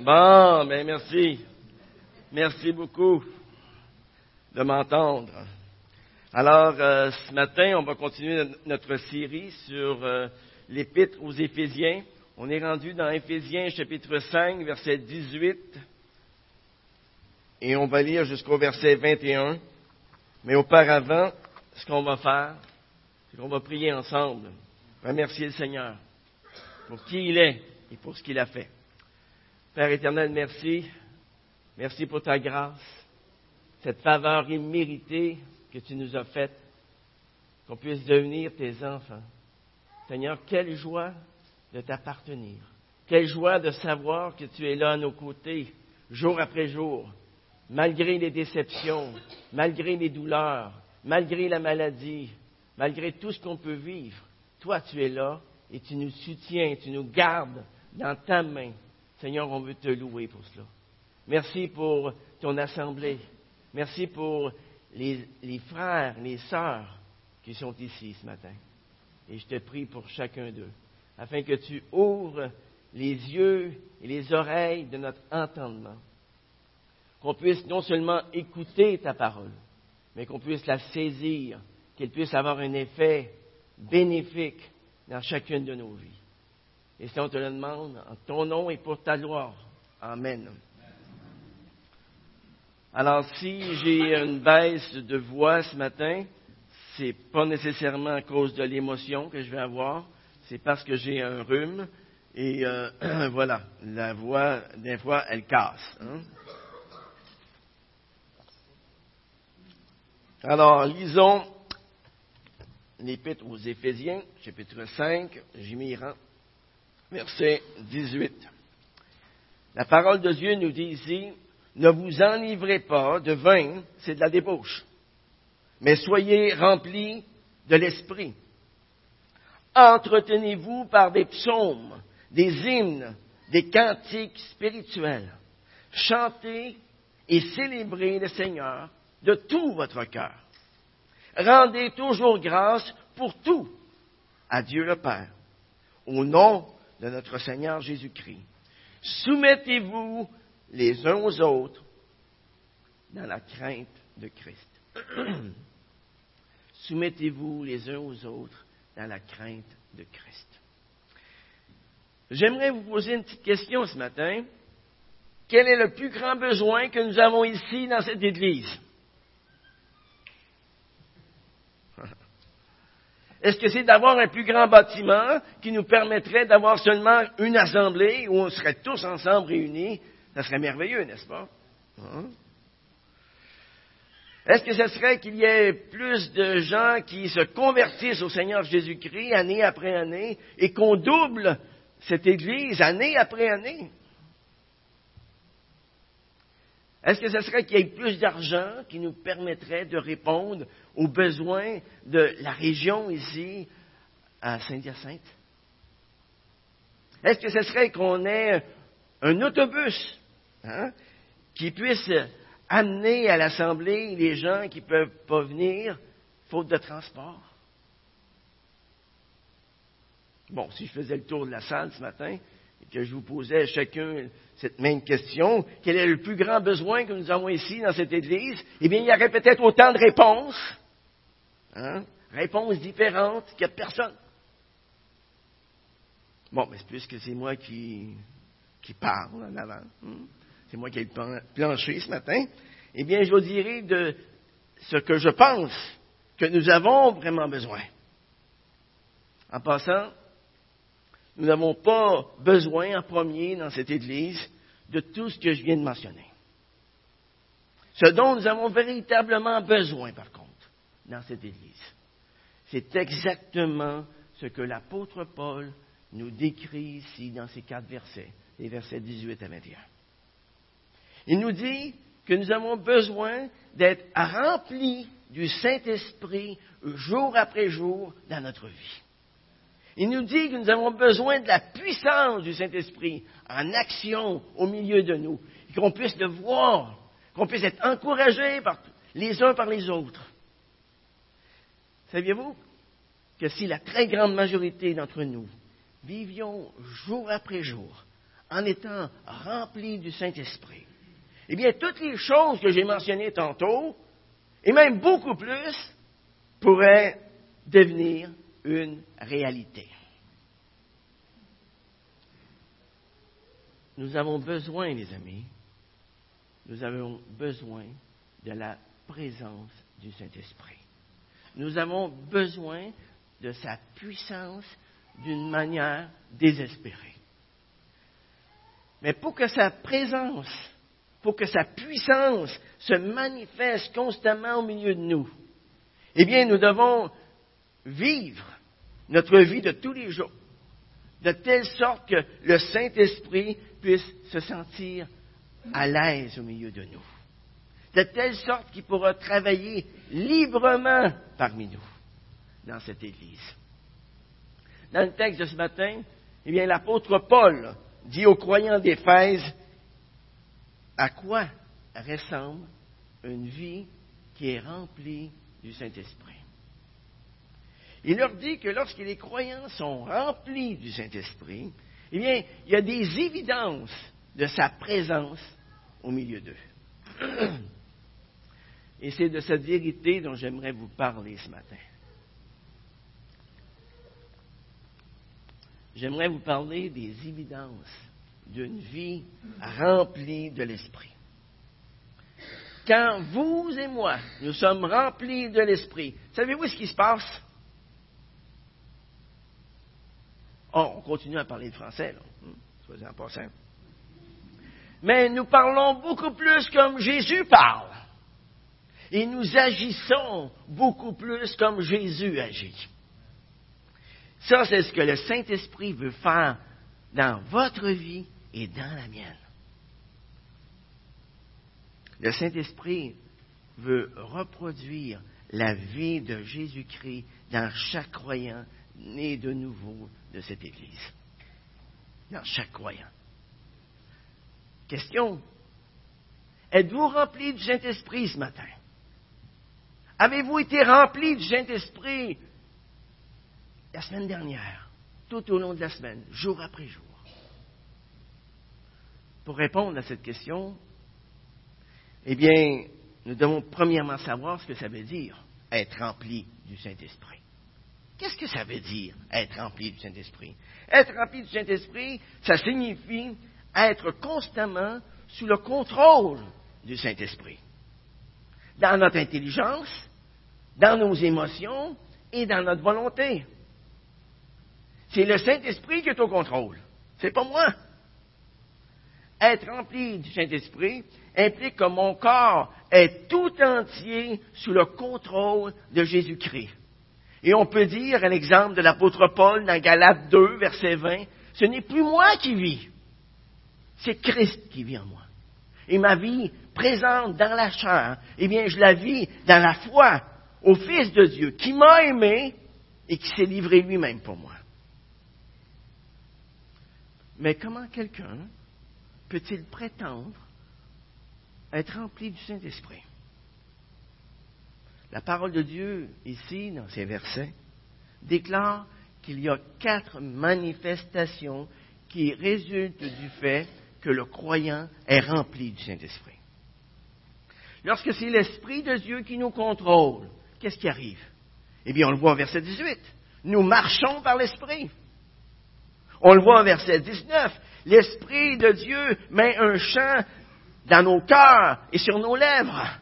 Bon, ben merci. Merci beaucoup de m'entendre. Alors, euh, ce matin, on va continuer notre série sur euh, l'épître aux Éphésiens. On est rendu dans Éphésiens chapitre 5, verset 18. Et on va lire jusqu'au verset 21. Mais auparavant, ce qu'on va faire, c'est qu'on va prier ensemble, remercier le Seigneur pour qui il est et pour ce qu'il a fait. Père éternel, merci. Merci pour ta grâce, cette faveur imméritée que tu nous as faite, qu'on puisse devenir tes enfants. Seigneur, quelle joie de t'appartenir. Quelle joie de savoir que tu es là à nos côtés, jour après jour, malgré les déceptions, malgré les douleurs, malgré la maladie, malgré tout ce qu'on peut vivre. Toi, tu es là et tu nous soutiens, tu nous gardes dans ta main. Seigneur, on veut te louer pour cela. Merci pour ton assemblée. Merci pour les, frères, les sœurs qui sont ici ce matin. Et je te prie pour chacun d'eux, afin que tu ouvres les yeux et les oreilles de notre entendement, qu'on puisse non seulement écouter ta parole, mais qu'on puisse la saisir, qu'elle puisse avoir un effet bénéfique dans chacune de nos vies. Et si on te le demande en ton nom et pour ta gloire. Amen. Alors, si j'ai une baisse de voix ce matin, c'est pas nécessairement à cause de l'émotion que je vais avoir, c'est parce que j'ai un rhume et euh, voilà, la voix, des fois, elle casse. Hein. Alors, lisons l'Épître aux Éphésiens, chapitre 5, j'y m'y verset 18. La parole de Dieu nous dit ici, ne vous enivrez pas de vin, c'est de la débauche, mais soyez remplis de l'esprit. Entretenez-vous par des psaumes, des hymnes, des cantiques spirituels. Chantez et célébrez le Seigneur de tout votre cœur. Rendez toujours grâce pour tout à Dieu le Père, au nom de notre Seigneur Jésus-Christ. Soumettez-vous les uns aux autres dans la crainte de Christ. Soumettez-vous les uns aux autres dans la crainte de Christ. J'aimerais vous poser une petite question ce matin. Quel est le plus grand besoin que nous avons ici dans cette Église? Est-ce que c'est d'avoir un plus grand bâtiment qui nous permettrait d'avoir seulement une assemblée où on serait tous ensemble réunis? Ça serait merveilleux, n'est-ce pas? Hein? Est-ce que ce serait qu'il y ait plus de gens qui se convertissent au Seigneur Jésus-Christ année après année et qu'on double cette Église année après année? Est-ce que ce serait qu'il y ait plus d'argent qui nous permettrait de répondre aux besoins de la région ici à Saint-Hyacinthe? Est-ce que ce serait qu'on ait un autobus hein, qui puisse amener à l'Assemblée les gens qui ne peuvent pas venir faute de transport? Bon, si je faisais le tour de la salle ce matin et que je vous posais chacun cette même question, quel est le plus grand besoin que nous avons ici dans cette Église, eh bien, il y aurait peut-être autant de réponses, hein, réponses différentes qu'il n'y a personne. Bon, mais c'est puisque c'est moi qui, parle en avant, hein, c'est moi qui ai planché ce matin, eh bien, je vous dirai de ce que je pense que nous avons vraiment besoin. En passant, nous n'avons pas besoin en premier dans cette Église de tout ce que je viens de mentionner. Ce dont nous avons véritablement besoin, par contre, dans cette Église, c'est exactement ce que l'apôtre Paul nous décrit ici dans ces quatre versets, les versets 18 à 21. Il nous dit que nous avons besoin d'être remplis du Saint-Esprit jour après jour dans notre vie. Il nous dit que nous avons besoin de la puissance du Saint-Esprit en action au milieu de nous, qu'on puisse le voir, qu'on puisse être encouragés les uns par les autres. Saviez-vous que si la très grande majorité d'entre nous vivions jour après jour en étant rempli du Saint-Esprit, eh bien, toutes les choses que j'ai mentionnées tantôt, et même beaucoup plus, pourraient devenir une réalité. Nous avons besoin, les amis, nous avons besoin de la présence du Saint-Esprit. Nous avons besoin de sa puissance d'une manière désespérée. Mais pour que sa présence, pour que sa puissance se manifeste constamment au milieu de nous, eh bien, nous devons vivre notre vie de tous les jours, de telle sorte que le Saint-Esprit puisse se sentir à l'aise au milieu de nous, de telle sorte qu'il pourra travailler librement parmi nous dans cette Église. Dans le texte de ce matin, eh bien, l'apôtre Paul dit aux croyants d'Éphèse à quoi ressemble une vie qui est remplie du Saint-Esprit? Il leur dit que lorsque les croyants sont remplis du Saint-Esprit, eh bien, il y a des évidences de sa présence au milieu d'eux. Et c'est de cette vérité dont j'aimerais vous parler ce matin. J'aimerais vous parler des évidences d'une vie remplie de l'Esprit. Quand vous et moi, nous sommes remplis de l'Esprit, savez-vous ce qui se passe? Oh, on continue à parler de français, là. Hmm, soyez en passant. Mais nous parlons beaucoup plus comme Jésus parle. Et nous agissons beaucoup plus comme Jésus agit. Ça, c'est ce que le Saint-Esprit veut faire dans votre vie et dans la mienne. Le Saint-Esprit veut reproduire la vie de Jésus-Christ dans chaque croyant né de nouveau de cette Église. Dans chaque croyant. Question. Êtes-vous rempli du Saint-Esprit ce matin? Avez-vous été rempli du Saint-Esprit la semaine dernière, tout au long de la semaine, jour après jour? Pour répondre à cette question, eh bien, nous devons premièrement savoir ce que ça veut dire être rempli du Saint-Esprit. Qu'est-ce que ça veut dire être rempli du Saint-Esprit? Être rempli du Saint-Esprit, ça signifie être constamment sous le contrôle du Saint-Esprit. Dans notre intelligence, dans nos émotions et dans notre volonté. C'est le Saint-Esprit qui est au contrôle. C'est pas moi. Être rempli du Saint-Esprit implique que mon corps est tout entier sous le contrôle de Jésus-Christ. Et on peut dire, un exemple de l'apôtre Paul dans Galates 2, verset 20, ce n'est plus moi qui vis, c'est Christ qui vit en moi. Et ma vie présente dans la chair, eh bien, je la vis dans la foi au Fils de Dieu qui m'a aimé et qui s'est livré lui-même pour moi. Mais comment quelqu'un peut-il prétendre être rempli du Saint-Esprit? La parole de Dieu, ici, dans ces versets, déclare qu'il y a quatre manifestations qui résultent du fait que le croyant est rempli du Saint-Esprit. Lorsque c'est l'Esprit de Dieu qui nous contrôle, qu'est-ce qui arrive? Eh bien, on le voit en verset 18. Nous marchons par l'Esprit. On le voit en verset 19. L'Esprit de Dieu met un chant dans nos cœurs et sur nos lèvres,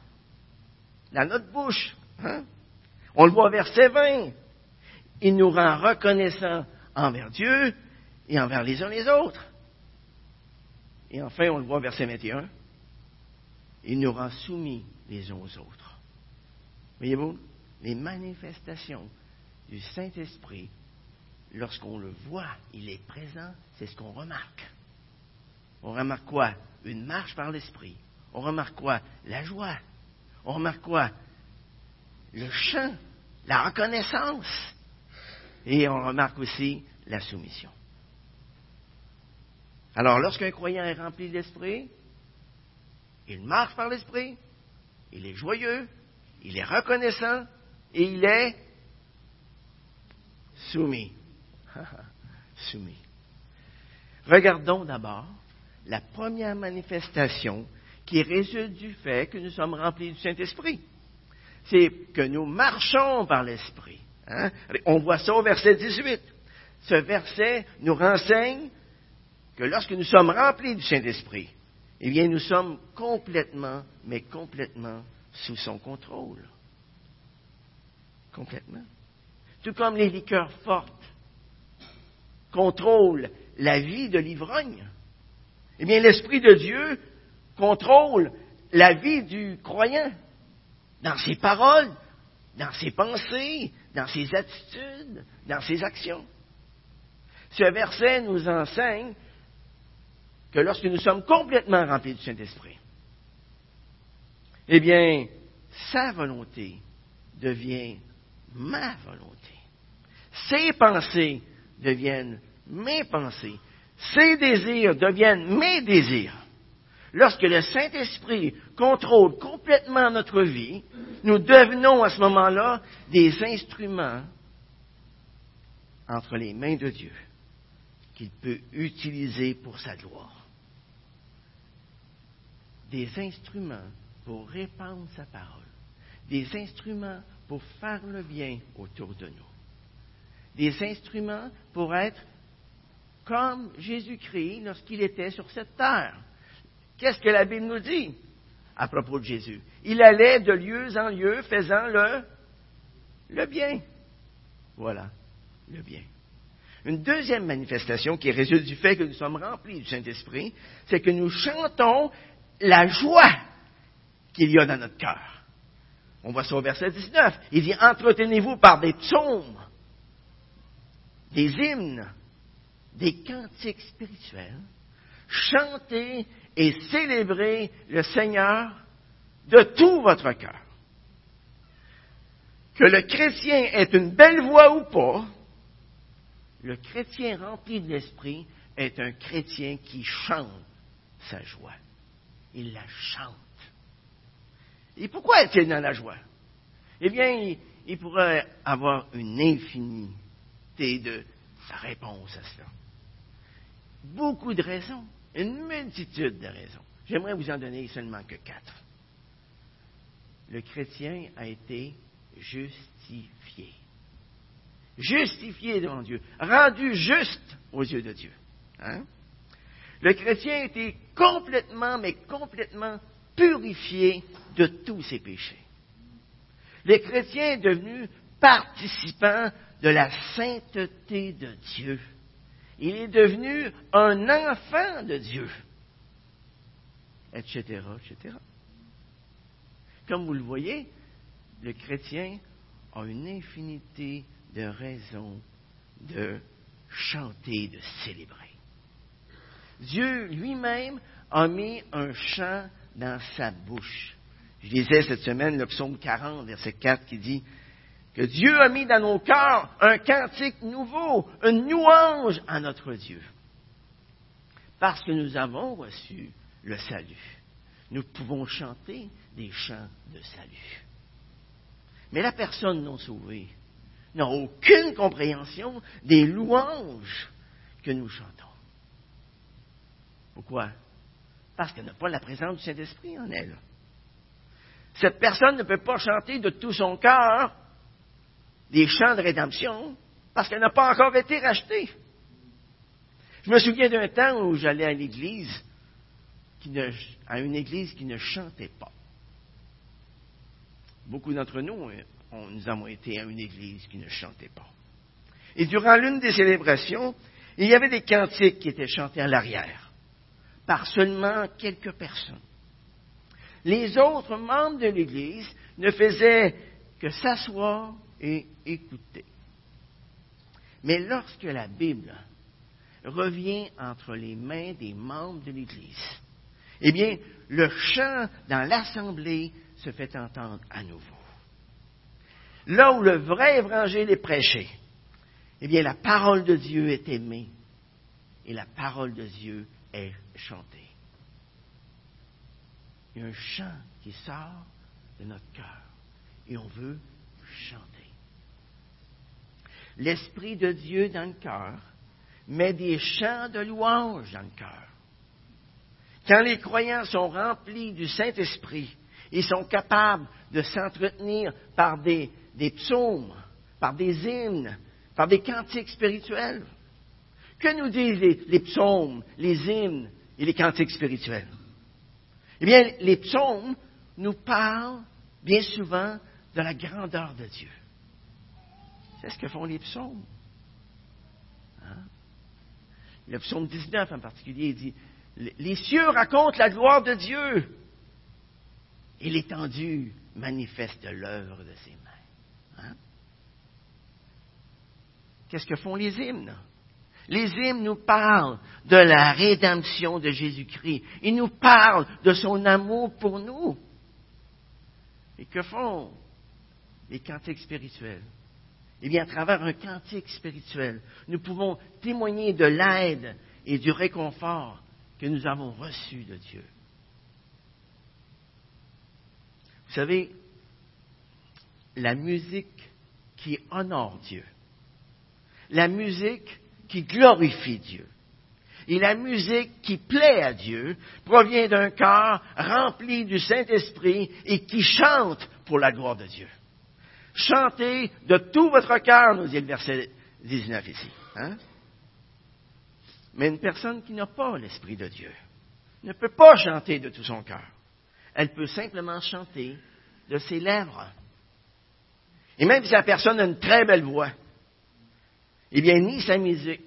dans notre bouche. Hein? On le voit au verset 20. Il nous rend reconnaissants envers Dieu et envers les uns les autres. Et enfin, on le voit au verset 21. Il nous rend soumis les uns aux autres. Voyez-vous, les manifestations du Saint-Esprit lorsqu'on le voit, il est présent, c'est ce qu'on remarque. On remarque quoi? Une marche par l'esprit. On remarque quoi? La joie. On remarque quoi? Le chant, la reconnaissance. Et on remarque aussi la soumission. Alors, lorsqu'un croyant est rempli d'esprit, il marche par l'esprit, il est joyeux, il est reconnaissant et il est soumis. soumis. Regardons d'abord la première manifestation qui résulte du fait que nous sommes remplis du Saint-Esprit. C'est que nous marchons par l'Esprit. Hein? On voit ça au verset 18. Ce verset nous renseigne que lorsque nous sommes remplis du Saint-Esprit, eh bien, nous sommes complètement, mais complètement sous son contrôle. Complètement. Tout comme les liqueurs fortes contrôlent la vie de l'ivrogne, eh bien, l'Esprit de Dieu contrôle la vie du croyant dans ses paroles, dans ses pensées, dans ses attitudes, dans ses actions. Ce verset nous enseigne que lorsque nous sommes complètement remplis du Saint-Esprit, eh bien, sa volonté devient ma volonté. Ses pensées deviennent mes pensées. Ses désirs deviennent mes désirs. Lorsque le Saint-Esprit contrôle complètement notre vie, nous devenons à ce moment-là des instruments entre les mains de Dieu qu'il peut utiliser pour sa gloire. Des instruments pour répandre sa parole. Des instruments pour faire le bien autour de nous. Des instruments pour être comme Jésus-Christ lorsqu'il était sur cette terre. Qu'est-ce que la Bible nous dit à propos de Jésus? Il allait de lieu en lieu faisant le, le bien. Voilà, le bien. Une deuxième manifestation qui résulte du fait que nous sommes remplis du Saint-Esprit, c'est que nous chantons la joie qu'il y a dans notre cœur. On voit ça au verset 19. Il dit, entretenez-vous par des psaumes, des hymnes, des cantiques spirituels, chantez et célébrez le Seigneur de tout votre cœur. Que le chrétien ait une belle voix ou pas, le chrétien rempli de l'esprit est un chrétien qui chante sa joie. Il la chante. Et pourquoi est-il dans la joie? Eh bien, il, pourrait avoir une infinité de réponses à cela. Beaucoup de raisons, une multitude de raisons. J'aimerais vous en donner seulement que quatre. Le chrétien a été justifié. Justifié devant Dieu, rendu juste aux yeux de Dieu. Hein? Le chrétien a été complètement, mais complètement purifié de tous ses péchés. Le chrétien est devenu participant de la sainteté de Dieu. Il est devenu un enfant de Dieu, etc., etc. Comme vous le voyez, le chrétien a une infinité de raisons de chanter, de célébrer. Dieu lui-même a mis un chant dans sa bouche. Je lisais cette semaine le psaume 40, verset 4, qui dit que Dieu a mis dans nos cœurs un cantique nouveau, une louange à notre Dieu. Parce que nous avons reçu le salut. Nous pouvons chanter des chants de salut. Mais la personne non sauvée n'a aucune compréhension des louanges que nous chantons. Pourquoi? Parce qu'elle n'a pas la présence du Saint-Esprit en elle. Cette personne ne peut pas chanter de tout son cœur des chants de rédemption parce qu'elle n'a pas encore été rachetée. Je me souviens d'un temps où j'allais à l'église, à une église qui ne chantait pas. Beaucoup d'entre nous, nous avons été à une église qui ne chantait pas. Et durant l'une des célébrations, il y avait des cantiques qui étaient chantés à l'arrière, par seulement quelques personnes. Les autres membres de l'Église ne faisaient que s'asseoir et écouter. Mais lorsque la Bible revient entre les mains des membres de l'Église, eh bien, le chant dans l'assemblée se fait entendre à nouveau. Là où le vrai évangile est prêché, eh bien, la parole de Dieu est aimée et la parole de Dieu est chantée. Il y a un chant qui sort de notre cœur et on veut chanter l'Esprit de Dieu dans le cœur met des chants de louange dans le cœur. Quand les croyants sont remplis du Saint-Esprit, ils sont capables de s'entretenir par des, psaumes, par des hymnes, par des cantiques spirituels. Que nous disent les, les psaumes, les hymnes et les cantiques spirituels? Eh bien, les psaumes nous parlent bien souvent de la grandeur de Dieu. C'est ce que font les psaumes. Hein? Le psaume 19 en particulier dit Les cieux racontent la gloire de Dieu et l'étendue manifeste l'œuvre de ses mains. Hein? Qu'est-ce que font les hymnes? Les hymnes nous parlent de la rédemption de Jésus-Christ. Ils nous parlent de son amour pour nous. Et que font les cantiques spirituels? Eh bien, à travers un cantique spirituel, nous pouvons témoigner de l'aide et du réconfort que nous avons reçu de Dieu. Vous savez, la musique qui honore Dieu, la musique qui glorifie Dieu, et la musique qui plaît à Dieu provient d'un cœur rempli du Saint-Esprit et qui chante pour la gloire de Dieu. Chantez de tout votre cœur, nous dit le verset 19 ici. Hein? Mais une personne qui n'a pas l'Esprit de Dieu ne peut pas chanter de tout son cœur. Elle peut simplement chanter de ses lèvres. Et même si la personne a une très belle voix, eh bien, ni sa musique,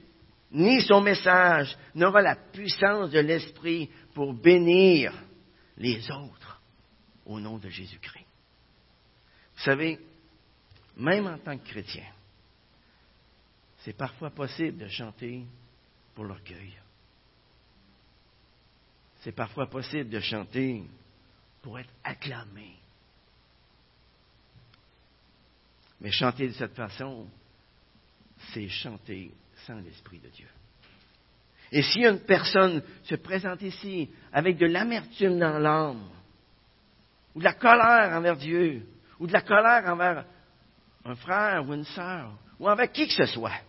ni son message n'aura la puissance de l'Esprit pour bénir les autres au nom de Jésus-Christ. Vous savez, même en tant que chrétien, c'est parfois possible de chanter pour l'orgueil. C'est parfois possible de chanter pour être acclamé. Mais chanter de cette façon, c'est chanter sans l'Esprit de Dieu. Et si une personne se présente ici avec de l'amertume dans l'âme, ou de la colère envers Dieu, ou de la colère envers un frère ou une sœur, ou envers qui que ce soit,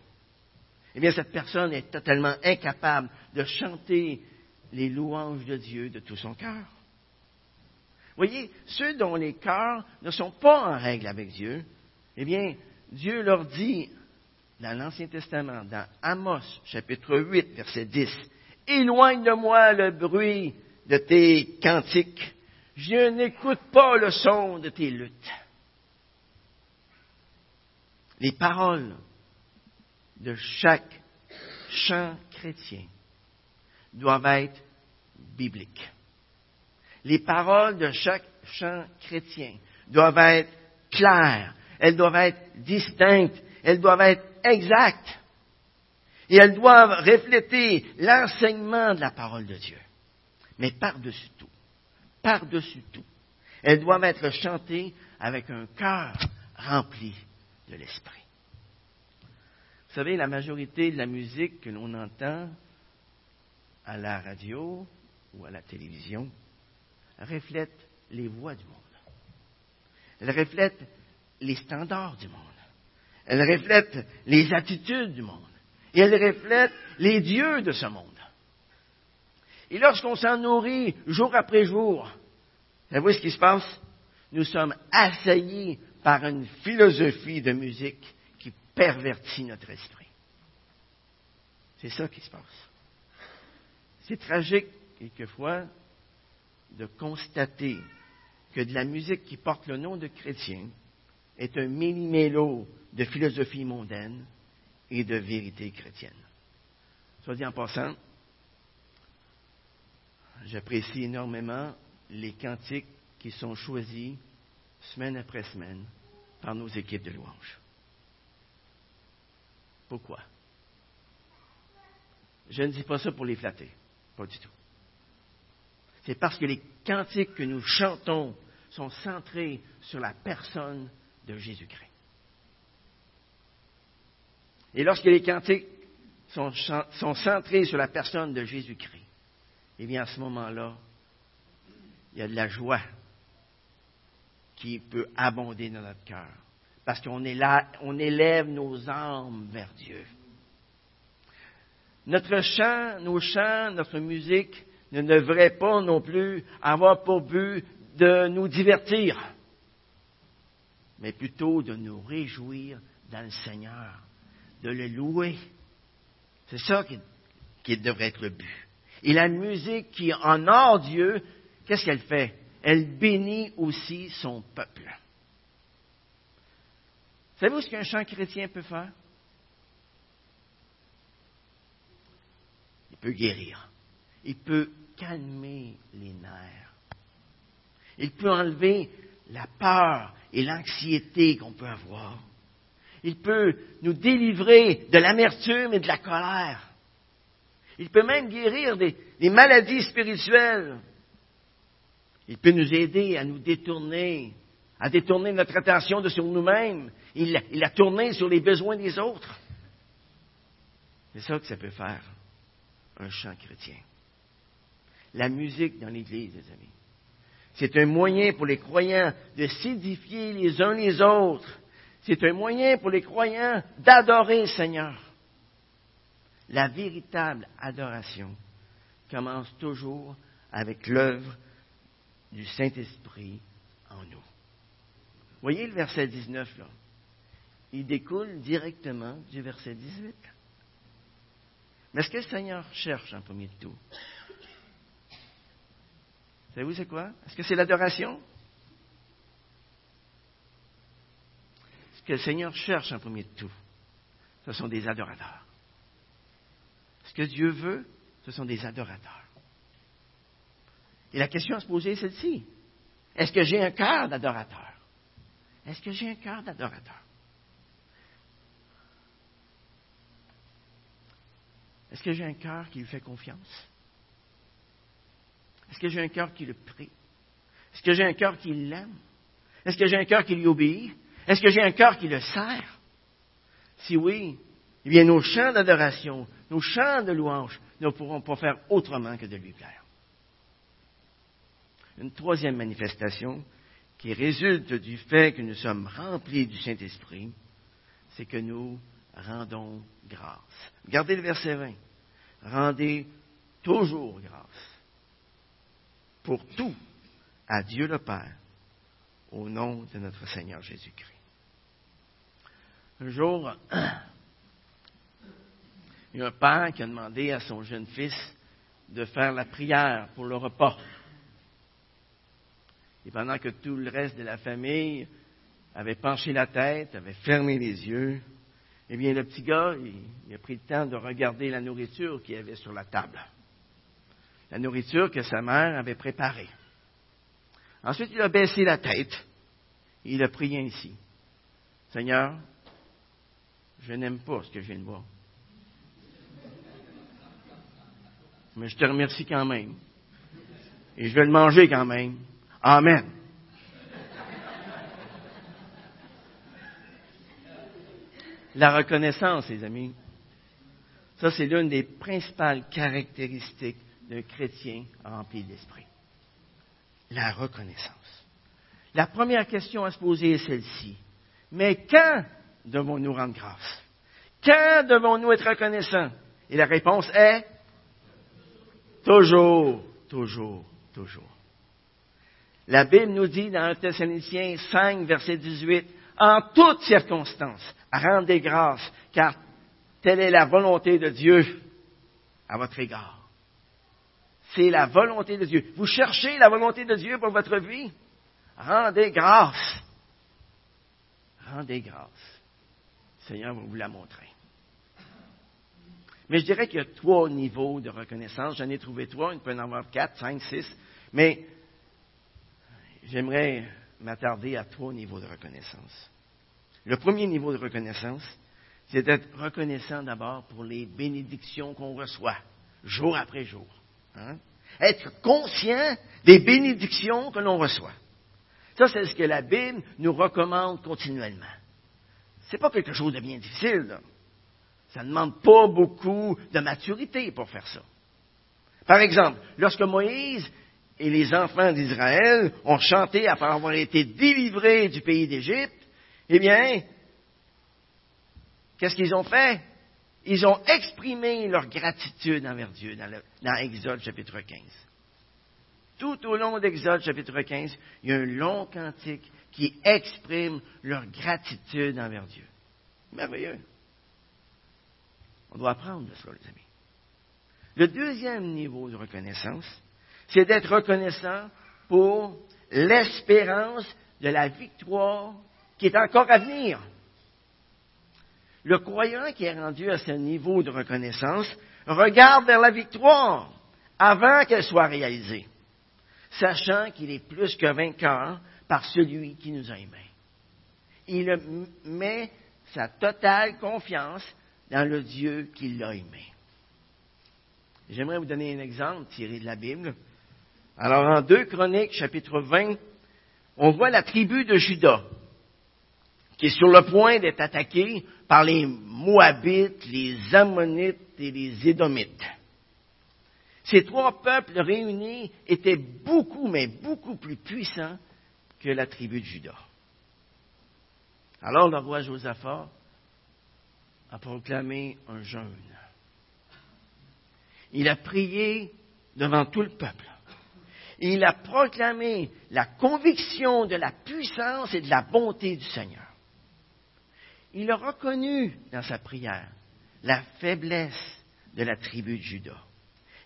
eh bien cette personne est totalement incapable de chanter les louanges de Dieu de tout son cœur. Voyez, ceux dont les cœurs ne sont pas en règle avec Dieu, eh bien, Dieu leur dit dans l'Ancien Testament, dans Amos chapitre 8, verset 10, Éloigne de moi le bruit de tes cantiques, je n'écoute pas le son de tes luttes. Les paroles de chaque chant chrétien doivent être bibliques. Les paroles de chaque chant chrétien doivent être claires, elles doivent être distinctes, elles doivent être exactes. Et elles doivent refléter l'enseignement de la parole de Dieu. Mais par-dessus tout, par-dessus tout, elles doivent être chantées avec un cœur rempli de l'Esprit. Vous savez, la majorité de la musique que l'on entend à la radio ou à la télévision reflète les voix du monde. Elle reflète les standards du monde. Elle reflète les attitudes du monde. Et elle reflète les dieux de ce monde. Et lorsqu'on s'en nourrit jour après jour, vous voyez ce qui se passe? Nous sommes assaillis par une philosophie de musique qui pervertit notre esprit. C'est ça qui se passe. C'est tragique, quelquefois, de constater que de la musique qui porte le nom de chrétien est un mini-mélo de philosophie mondaine et de vérité chrétienne. Soit dit en passant, j'apprécie énormément les cantiques qui sont choisis semaine après semaine par nos équipes de louanges. Pourquoi? Je ne dis pas ça pour les flatter, pas du tout. C'est parce que les cantiques que nous chantons sont centrés sur la personne de Jésus-Christ. Et lorsque les cantiques sont, centrés sur la personne de Jésus-Christ, eh bien, à ce moment-là, il y a de la joie qui peut abonder dans notre cœur. Parce qu'on élève nos âmes vers Dieu. Notre chant, nos chants, notre musique ne devraient pas non plus avoir pour but de nous divertir, mais plutôt de nous réjouir dans le Seigneur, de le louer. C'est ça qui, qui devrait être le but. Et la musique qui honore Dieu, qu'est-ce qu'elle fait? Elle bénit aussi son peuple. Savez-vous ce qu'un chant chrétien peut faire? Il peut guérir. Il peut calmer les nerfs. Il peut enlever la peur et l'anxiété qu'on peut avoir. Il peut nous délivrer de l'amertume et de la colère. Il peut même guérir des, maladies spirituelles. Il peut nous aider à nous détourner, à détourner notre attention de sur nous-mêmes. Il, il a tourné sur les besoins des autres. C'est ça que ça peut faire, un chant chrétien. La musique dans l'Église, les amis. C'est un moyen pour les croyants de s'édifier les uns les autres. C'est un moyen pour les croyants d'adorer le Seigneur. La véritable adoration commence toujours avec l'œuvre du Saint-Esprit en nous. Voyez le verset 19 là. Il découle directement du verset 18. Mais ce que le Seigneur cherche en premier de tout, savez-vous c'est quoi? Est-ce que c'est l'adoration? Ce que le Seigneur cherche en premier de tout, ce sont des adorateurs. Ce que Dieu veut, ce sont des adorateurs. Et la question à se poser est celle-ci. Est-ce que j'ai un cœur d'adorateur? Est-ce que j'ai un cœur d'adorateur? Est-ce que j'ai un cœur qui lui fait confiance? Est-ce que j'ai un cœur qui le prie? Est-ce que j'ai un cœur qui l'aime? Est-ce que j'ai un cœur qui lui obéit? Est-ce que j'ai un cœur qui le sert? Si oui, eh bien, nos chants d'adoration, nos chants de louange ne pourront pas faire autrement que de lui plaire. Une troisième manifestation qui résulte du fait que nous sommes remplis du Saint-Esprit, c'est que nous rendons grâce. Regardez le verset 20. Rendez toujours grâce pour tout à Dieu le Père au nom de notre Seigneur Jésus-Christ. Un jour, il y a un père qui a demandé à son jeune fils de faire la prière pour le repas. Et pendant que tout le reste de la famille avait penché la tête, avait fermé les yeux, eh bien, le petit gars, il, a pris le temps de regarder la nourriture qu'il y avait sur la table. La nourriture que sa mère avait préparée. Ensuite, il a baissé la tête et il a prié ainsi. Seigneur, je n'aime pas ce que je viens de voir. mais je te remercie quand même. Et je vais le manger quand même. Amen. La reconnaissance, les amis, ça c'est l'une des principales caractéristiques d'un chrétien rempli d'esprit. La reconnaissance. La première question à se poser est celle-ci. Mais quand devons-nous rendre grâce? Quand devons-nous être reconnaissants? Et la réponse est Toujours, toujours, toujours. La Bible nous dit dans 1 Thessaloniciens 5, verset 18, en toutes circonstances, rendez grâce, car telle est la volonté de Dieu à votre égard. C'est la volonté de Dieu. Vous cherchez la volonté de Dieu pour votre vie? Rendez grâce. Rendez grâce. Le Seigneur va vous la montrer. Mais je dirais qu'il y a trois niveaux de reconnaissance. J'en ai trouvé trois, il peut en avoir quatre, cinq, six. Mais j'aimerais m'attarder à trois niveaux de reconnaissance. Le premier niveau de reconnaissance, c'est d'être reconnaissant d'abord pour les bénédictions qu'on reçoit, jour après jour. Hein. Être conscient des bénédictions que l'on reçoit. Ça, c'est ce que la Bible nous recommande continuellement. Ce n'est pas quelque chose de bien difficile. Là. Ça ne demande pas beaucoup de maturité pour faire ça. Par exemple, lorsque Moïse et les enfants d'Israël ont chanté après avoir été délivrés du pays d'Égypte, eh bien, qu'est-ce qu'ils ont fait? ils ont exprimé leur gratitude envers Dieu dans, Exode chapitre 15. Tout au long d'Exode chapitre 15, il y a un long cantique qui exprime leur gratitude envers Dieu. Merveilleux. On doit apprendre de cela, les amis. Le deuxième niveau de reconnaissance, c'est d'être reconnaissant pour l'espérance de la victoire qui est encore à venir. Le croyant qui est rendu à ce niveau de reconnaissance regarde vers la victoire avant qu'elle soit réalisée, sachant qu'il est plus que vainqueur par celui qui nous a aimés. Il met sa totale confiance dans le Dieu qui l'a aimé. J'aimerais vous donner un exemple tiré de la Bible. Alors, en 2 Chroniques, chapitre 20, on voit la tribu de Judas, qui est sur le point d'être attaquée par les Moabites, les Ammonites et les Édomites. Ces trois peuples réunis étaient beaucoup, mais beaucoup plus puissants que la tribu de Judas. Alors le roi Josaphat a proclamé un jeûne. Il a prié devant tout le peuple. Il a proclamé la conviction de la puissance et de la bonté du Seigneur. Il a reconnu dans sa prière la faiblesse de la tribu de Judas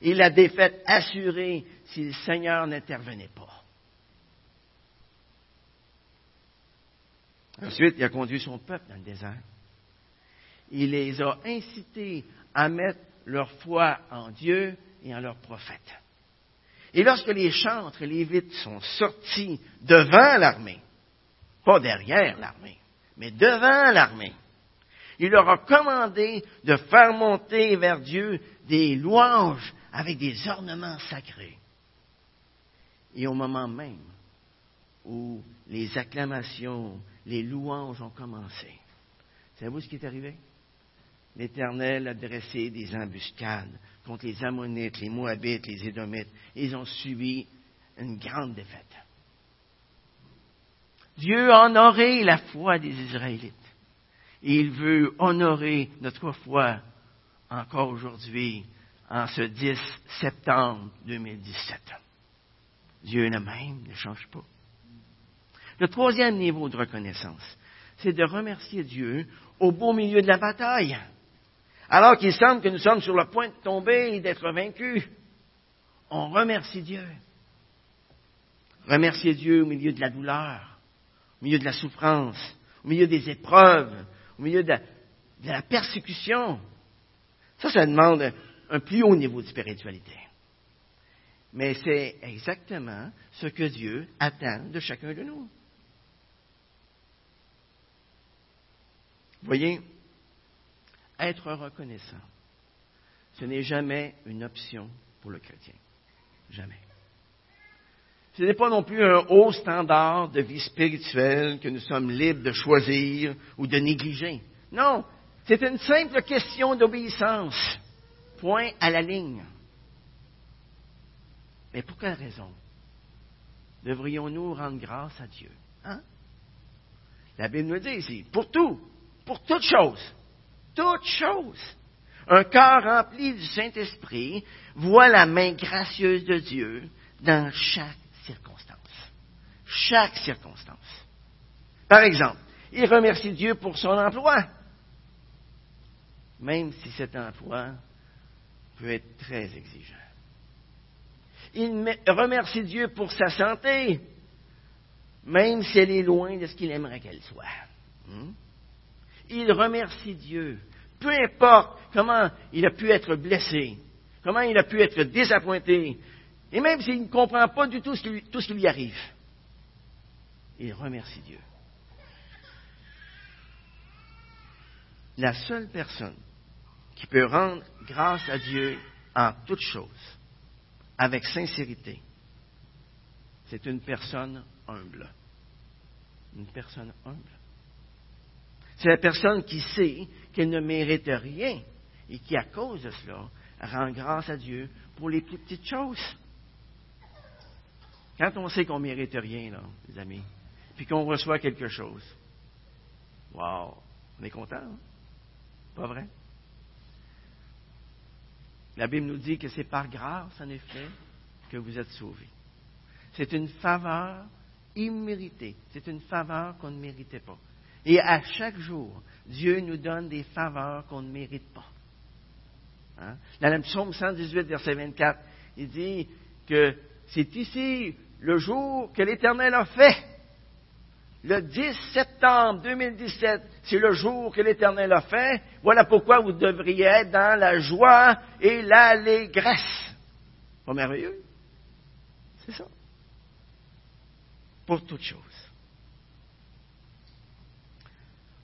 et la défaite assurée si le Seigneur n'intervenait pas. Ensuite, il a conduit son peuple dans le désert. Il les a incités à mettre leur foi en Dieu et en leurs prophètes. Et lorsque les chantres et les vites sont sortis devant l'armée, pas derrière l'armée, mais devant l'armée, il leur a commandé de faire monter vers Dieu des louanges avec des ornements sacrés. Et au moment même où les acclamations les louanges ont commencé. Savez-vous ce qui est arrivé? L'Éternel a dressé des embuscades contre les Ammonites, les Moabites, les Édomites. ils ont subi une grande défaite. Dieu a honoré la foi des Israélites. Et il veut honorer notre foi encore aujourd'hui, en ce 10 septembre 2017. Dieu est le même, ne change pas. Le troisième niveau de reconnaissance, c'est de remercier Dieu au beau milieu de la bataille. Alors qu'il semble que nous sommes sur le point de tomber et d'être vaincus, on remercie Dieu. Remercier Dieu au milieu de la douleur, au milieu de la souffrance, au milieu des épreuves, au milieu de la, persécution. Ça, ça demande un plus haut niveau de spiritualité. Mais c'est exactement ce que Dieu attend de chacun de nous. Voyez, être reconnaissant, ce n'est jamais une option pour le chrétien. Jamais. Ce n'est pas non plus un haut standard de vie spirituelle que nous sommes libres de choisir ou de négliger. Non, c'est une simple question d'obéissance. Point à la ligne. Mais pour quelle raison devrions-nous rendre grâce à Dieu? Hein? La Bible nous dit ici, pour tout, pour toute chose. Toute chose. Un cœur rempli du Saint-Esprit voit la main gracieuse de Dieu dans chaque circonstance. Chaque circonstance. Par exemple, il remercie Dieu pour son emploi, même si cet emploi peut être très exigeant. Il remercie Dieu pour sa santé, même si elle est loin de ce qu'il aimerait qu'elle soit. Hmm? Il remercie Dieu. Peu importe comment il a pu être blessé, comment il a pu être désappointé, et même s'il ne comprend pas du tout, tout ce qui lui arrive, il remercie Dieu. La seule personne qui peut rendre grâce à Dieu en toutes choses, avec sincérité, c'est une personne humble. Une personne humble. C'est la personne qui sait qu'elle ne mérite rien et qui, à cause de cela, rend grâce à Dieu pour les plus petites choses. Quand on sait qu'on ne mérite rien, là, les amis, puis qu'on reçoit quelque chose, wow, on est content, hein? pas vrai? La Bible nous dit que c'est par grâce, en effet, que vous êtes sauvés. C'est une faveur imméritée. C'est une faveur qu'on ne méritait pas. Et à chaque jour, Dieu nous donne des faveurs qu'on ne mérite pas. Hein? Dans le psaume 118, verset 24, il dit que c'est ici le jour que l'Éternel a fait. Le 10 septembre 2017, c'est le jour que l'Éternel a fait. Voilà pourquoi vous devriez être dans la joie et l'allégresse. Pas merveilleux? C'est ça. Pour toute chose.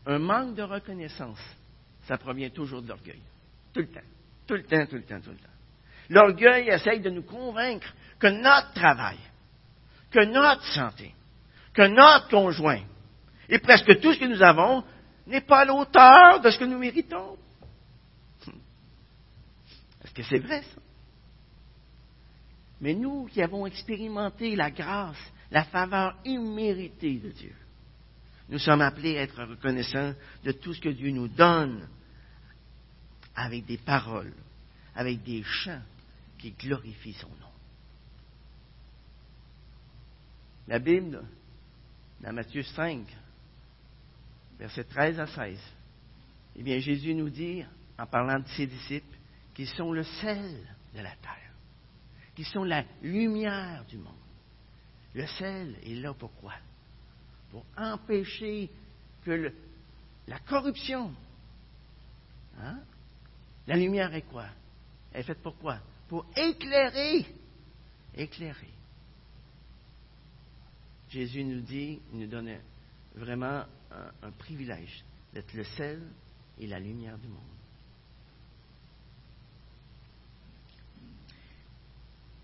Un manque de reconnaissance, ça provient toujours de l'orgueil. Tout le temps. Tout le temps, tout le temps, tout le temps. L'orgueil essaye de nous convaincre que notre travail, que notre santé, que notre conjoint et presque tout ce que nous avons n'est pas à l'auteur de ce que nous méritons. Est-ce que c'est vrai ça? Mais nous qui avons expérimenté la grâce, la faveur imméritée de Dieu, nous sommes appelés à être reconnaissants de tout ce que Dieu nous donne avec des paroles, avec des chants qui glorifient son nom. La Bible, dans Matthieu 5, versets 13 à 16, eh bien, Jésus nous dit, en parlant de ses disciples, qu'ils sont le sel de la terre, qu'ils sont la lumière du monde. Le sel est là pourquoi? Pour empêcher que la corruption, hein, la lumière est quoi? Elle est faite pour quoi? Pour éclairer. Éclairer. Jésus nous dit, il nous donne vraiment un, un privilège d'être le sel et la lumière du monde.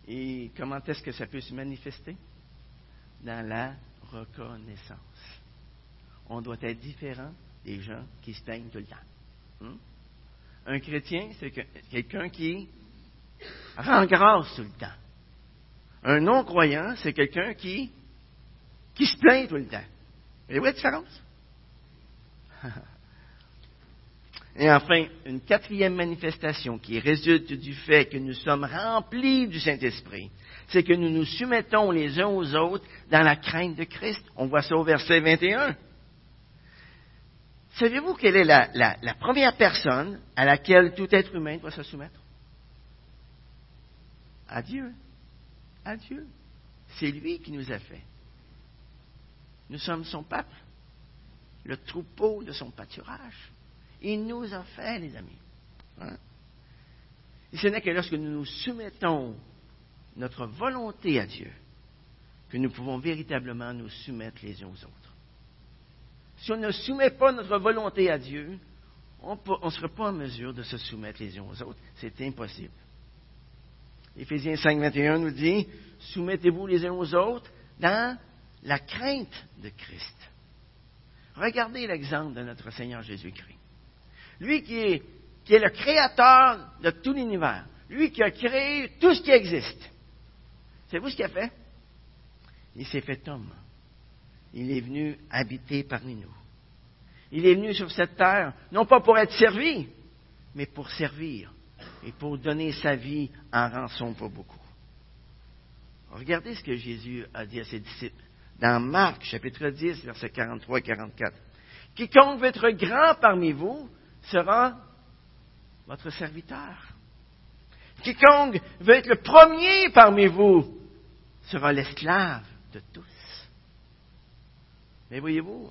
Et comment est-ce que ça peut se manifester? Dans la reconnaissance. On doit être différent des gens qui se plaignent tout le temps. Hum? Un chrétien, c'est quelqu'un qui rend grâce tout le temps. Un non-croyant, c'est quelqu'un qui, qui se plaint tout le temps. Vous voyez la différence? Et enfin, une quatrième manifestation qui résulte du fait que nous sommes remplis du Saint-Esprit, c'est que nous nous soumettons les uns aux autres dans la crainte de Christ. On voit ça au verset 21. Savez-vous quelle est la, première personne à laquelle tout être humain doit se soumettre? À Dieu. À Dieu. C'est lui qui nous a fait. Nous sommes son peuple, le troupeau de son pâturage. Il nous a fait, les amis. Hein? Et ce n'est que lorsque nous nous soumettons notre volonté à Dieu que nous pouvons véritablement nous soumettre les uns aux autres si on ne soumet pas notre volonté à Dieu, on ne sera pas en mesure de se soumettre les uns aux autres. C'est impossible. Éphésiens 5, 21 nous dit, soumettez-vous les uns aux autres dans la crainte de Christ. Regardez l'exemple de notre Seigneur Jésus-Christ. Lui qui est, le créateur de tout l'univers, lui qui a créé tout ce qui existe. Savez-vous ce qu'il a fait? Il s'est fait homme il est venu habiter parmi nous. Il est venu sur cette terre, non pas pour être servi, mais pour servir et pour donner sa vie en rançon pour beaucoup. Regardez ce que Jésus a dit à ses disciples dans Marc chapitre 10, versets 43 et 44. Quiconque veut être grand parmi vous sera votre serviteur. Quiconque veut être le premier parmi vous sera l'esclave de tous. Mais voyez-vous,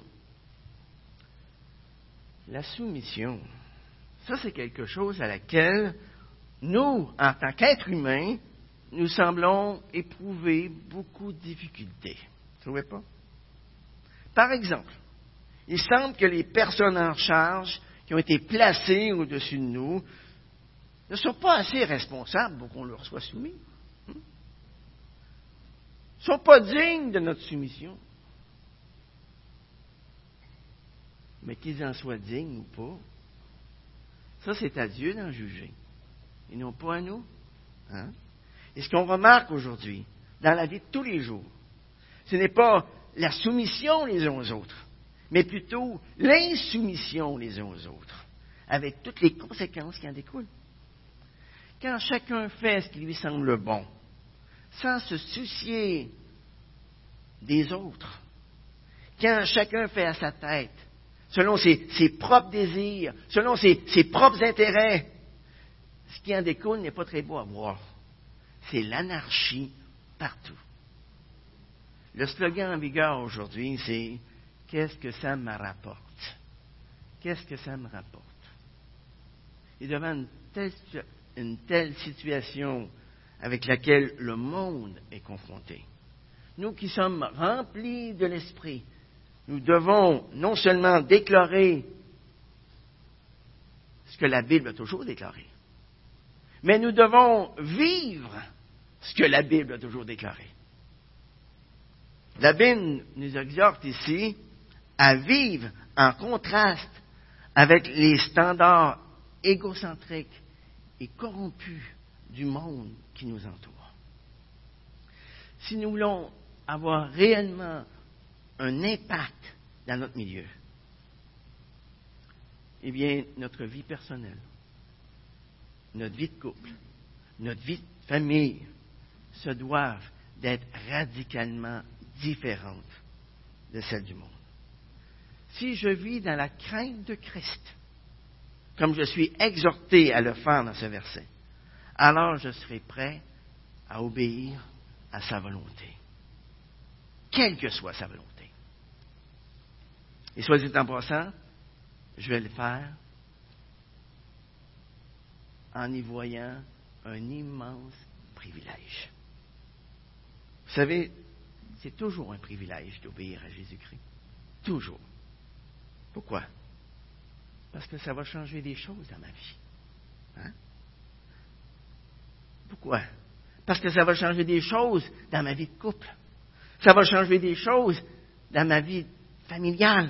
la soumission, ça c'est quelque chose à laquelle nous, en tant qu'êtres humains, nous semblons éprouver beaucoup de difficultés. Vous trouvez pas? Par exemple, il semble que les personnes en charge qui ont été placées au-dessus de nous ne sont pas assez responsables pour qu'on leur soit soumis. Ils ne sont pas dignes de notre soumission. mais qu'ils en soient dignes ou pas, ça c'est à Dieu d'en juger, et non pas à nous. Hein? Et ce qu'on remarque aujourd'hui, dans la vie de tous les jours, ce n'est pas la soumission les uns aux autres, mais plutôt l'insoumission les uns aux autres, avec toutes les conséquences qui en découlent. quand chacun fait ce qui lui semble bon, sans se soucier des autres, quand chacun fait à sa tête, selon ses, propres désirs, selon ses, ses propres intérêts, ce qui en découle n'est pas très beau à voir. C'est l'anarchie partout. Le slogan en vigueur aujourd'hui, c'est Qu'est-ce que ça me rapporte? Qu'est-ce que ça me rapporte? Et devant une telle, une telle situation avec laquelle le monde est confronté, nous qui sommes remplis de l'Esprit, nous devons non seulement déclarer ce que la Bible a toujours déclaré, mais nous devons vivre ce que la Bible a toujours déclaré. La Bible nous exhorte ici à vivre en contraste avec les standards égocentriques et corrompus du monde qui nous entoure. Si nous voulons avoir réellement un impact dans notre milieu, eh bien, notre vie personnelle, notre vie de couple, notre vie de famille se doivent d'être radicalement différentes de celles du monde. Si je vis dans la crainte de Christ, comme je suis exhorté à le faire dans ce verset, alors je serai prêt à obéir à sa volonté, quelle que soit sa volonté. Et soit dit en passant, je vais le faire en y voyant un immense privilège. Vous savez, c'est toujours un privilège d'obéir à Jésus-Christ. Toujours. Pourquoi? Parce que ça va changer des choses dans ma vie. Hein? Pourquoi? Parce que ça va changer des choses dans ma vie de couple. Ça va changer des choses dans ma vie familiale.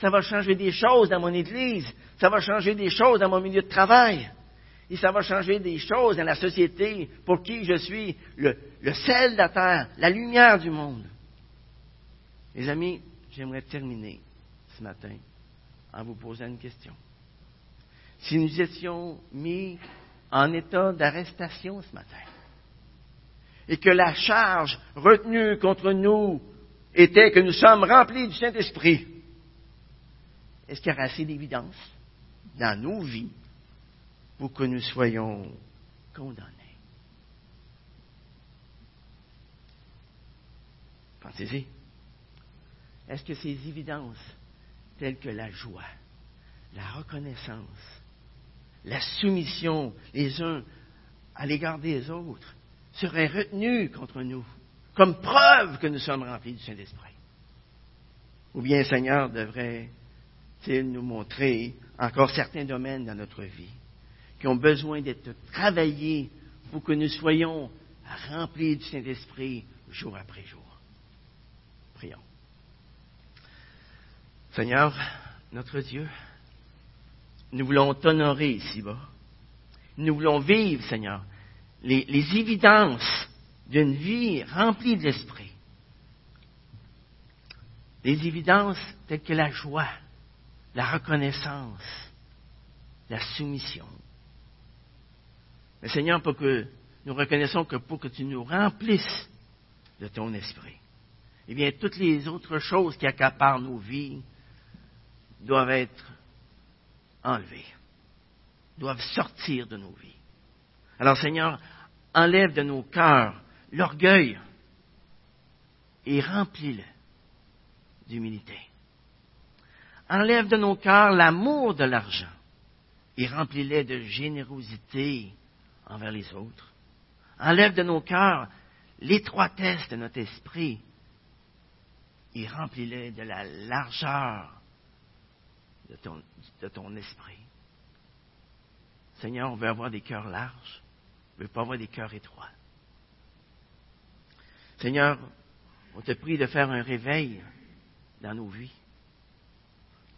Ça va changer des choses dans mon église. Ça va changer des choses dans mon milieu de travail. Et ça va changer des choses dans la société pour qui je suis le, le sel de la terre, la lumière du monde. Mes amis, j'aimerais terminer ce matin en vous posant une question. Si nous étions mis en état d'arrestation ce matin et que la charge retenue contre nous était que nous sommes remplis du Saint-Esprit, est-ce qu'il y aurait assez d'évidence dans nos vies pour que nous soyons condamnés? Pensez-y. Est-ce que ces évidences telles que la joie, la reconnaissance, la soumission les uns à l'égard des autres seraient retenues contre nous comme preuve que nous sommes remplis du Saint-Esprit? Ou bien Seigneur devrait-il nous montrer encore certains domaines dans notre vie qui ont besoin d'être travaillés pour que nous soyons remplis du Saint-Esprit jour après jour? Prions. Seigneur, notre Dieu, nous voulons t'honorer ici-bas. Nous voulons vivre, Seigneur, les, évidences d'une vie remplie de l'Esprit. Les évidences telles que la joie, la reconnaissance, la soumission. Mais Seigneur, pour que nous reconnaissons que pour que tu nous remplisses de ton esprit, eh bien, toutes les autres choses qui accaparent nos vies, doivent être enlevés, doivent sortir de nos vies. Alors Seigneur, enlève de nos cœurs l'orgueil et remplis-le d'humilité. Enlève de nos cœurs l'amour de l'argent et remplis-les de générosité envers les autres. Enlève de nos cœurs l'étroitesse de notre esprit et remplis-les de la largeur de ton, esprit. Seigneur, on veut avoir des cœurs larges. On veut pas avoir des cœurs étroits. Seigneur, on te prie de faire un réveil dans nos vies.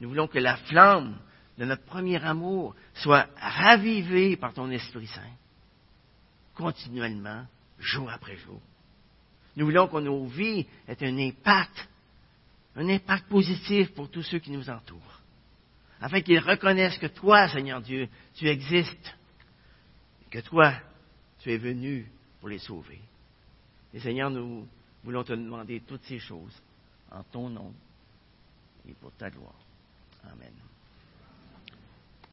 Nous voulons que la flamme de notre premier amour soit ravivée par ton Esprit Saint, continuellement, jour après jour. Nous voulons que nos vies aient un impact, un impact positif pour tous ceux qui nous entourent afin qu'ils reconnaissent que toi, Seigneur Dieu, tu existes. que toi, tu es venu pour les sauver. Et Seigneur, nous voulons te demander toutes ces choses en ton nom et pour ta gloire. Amen.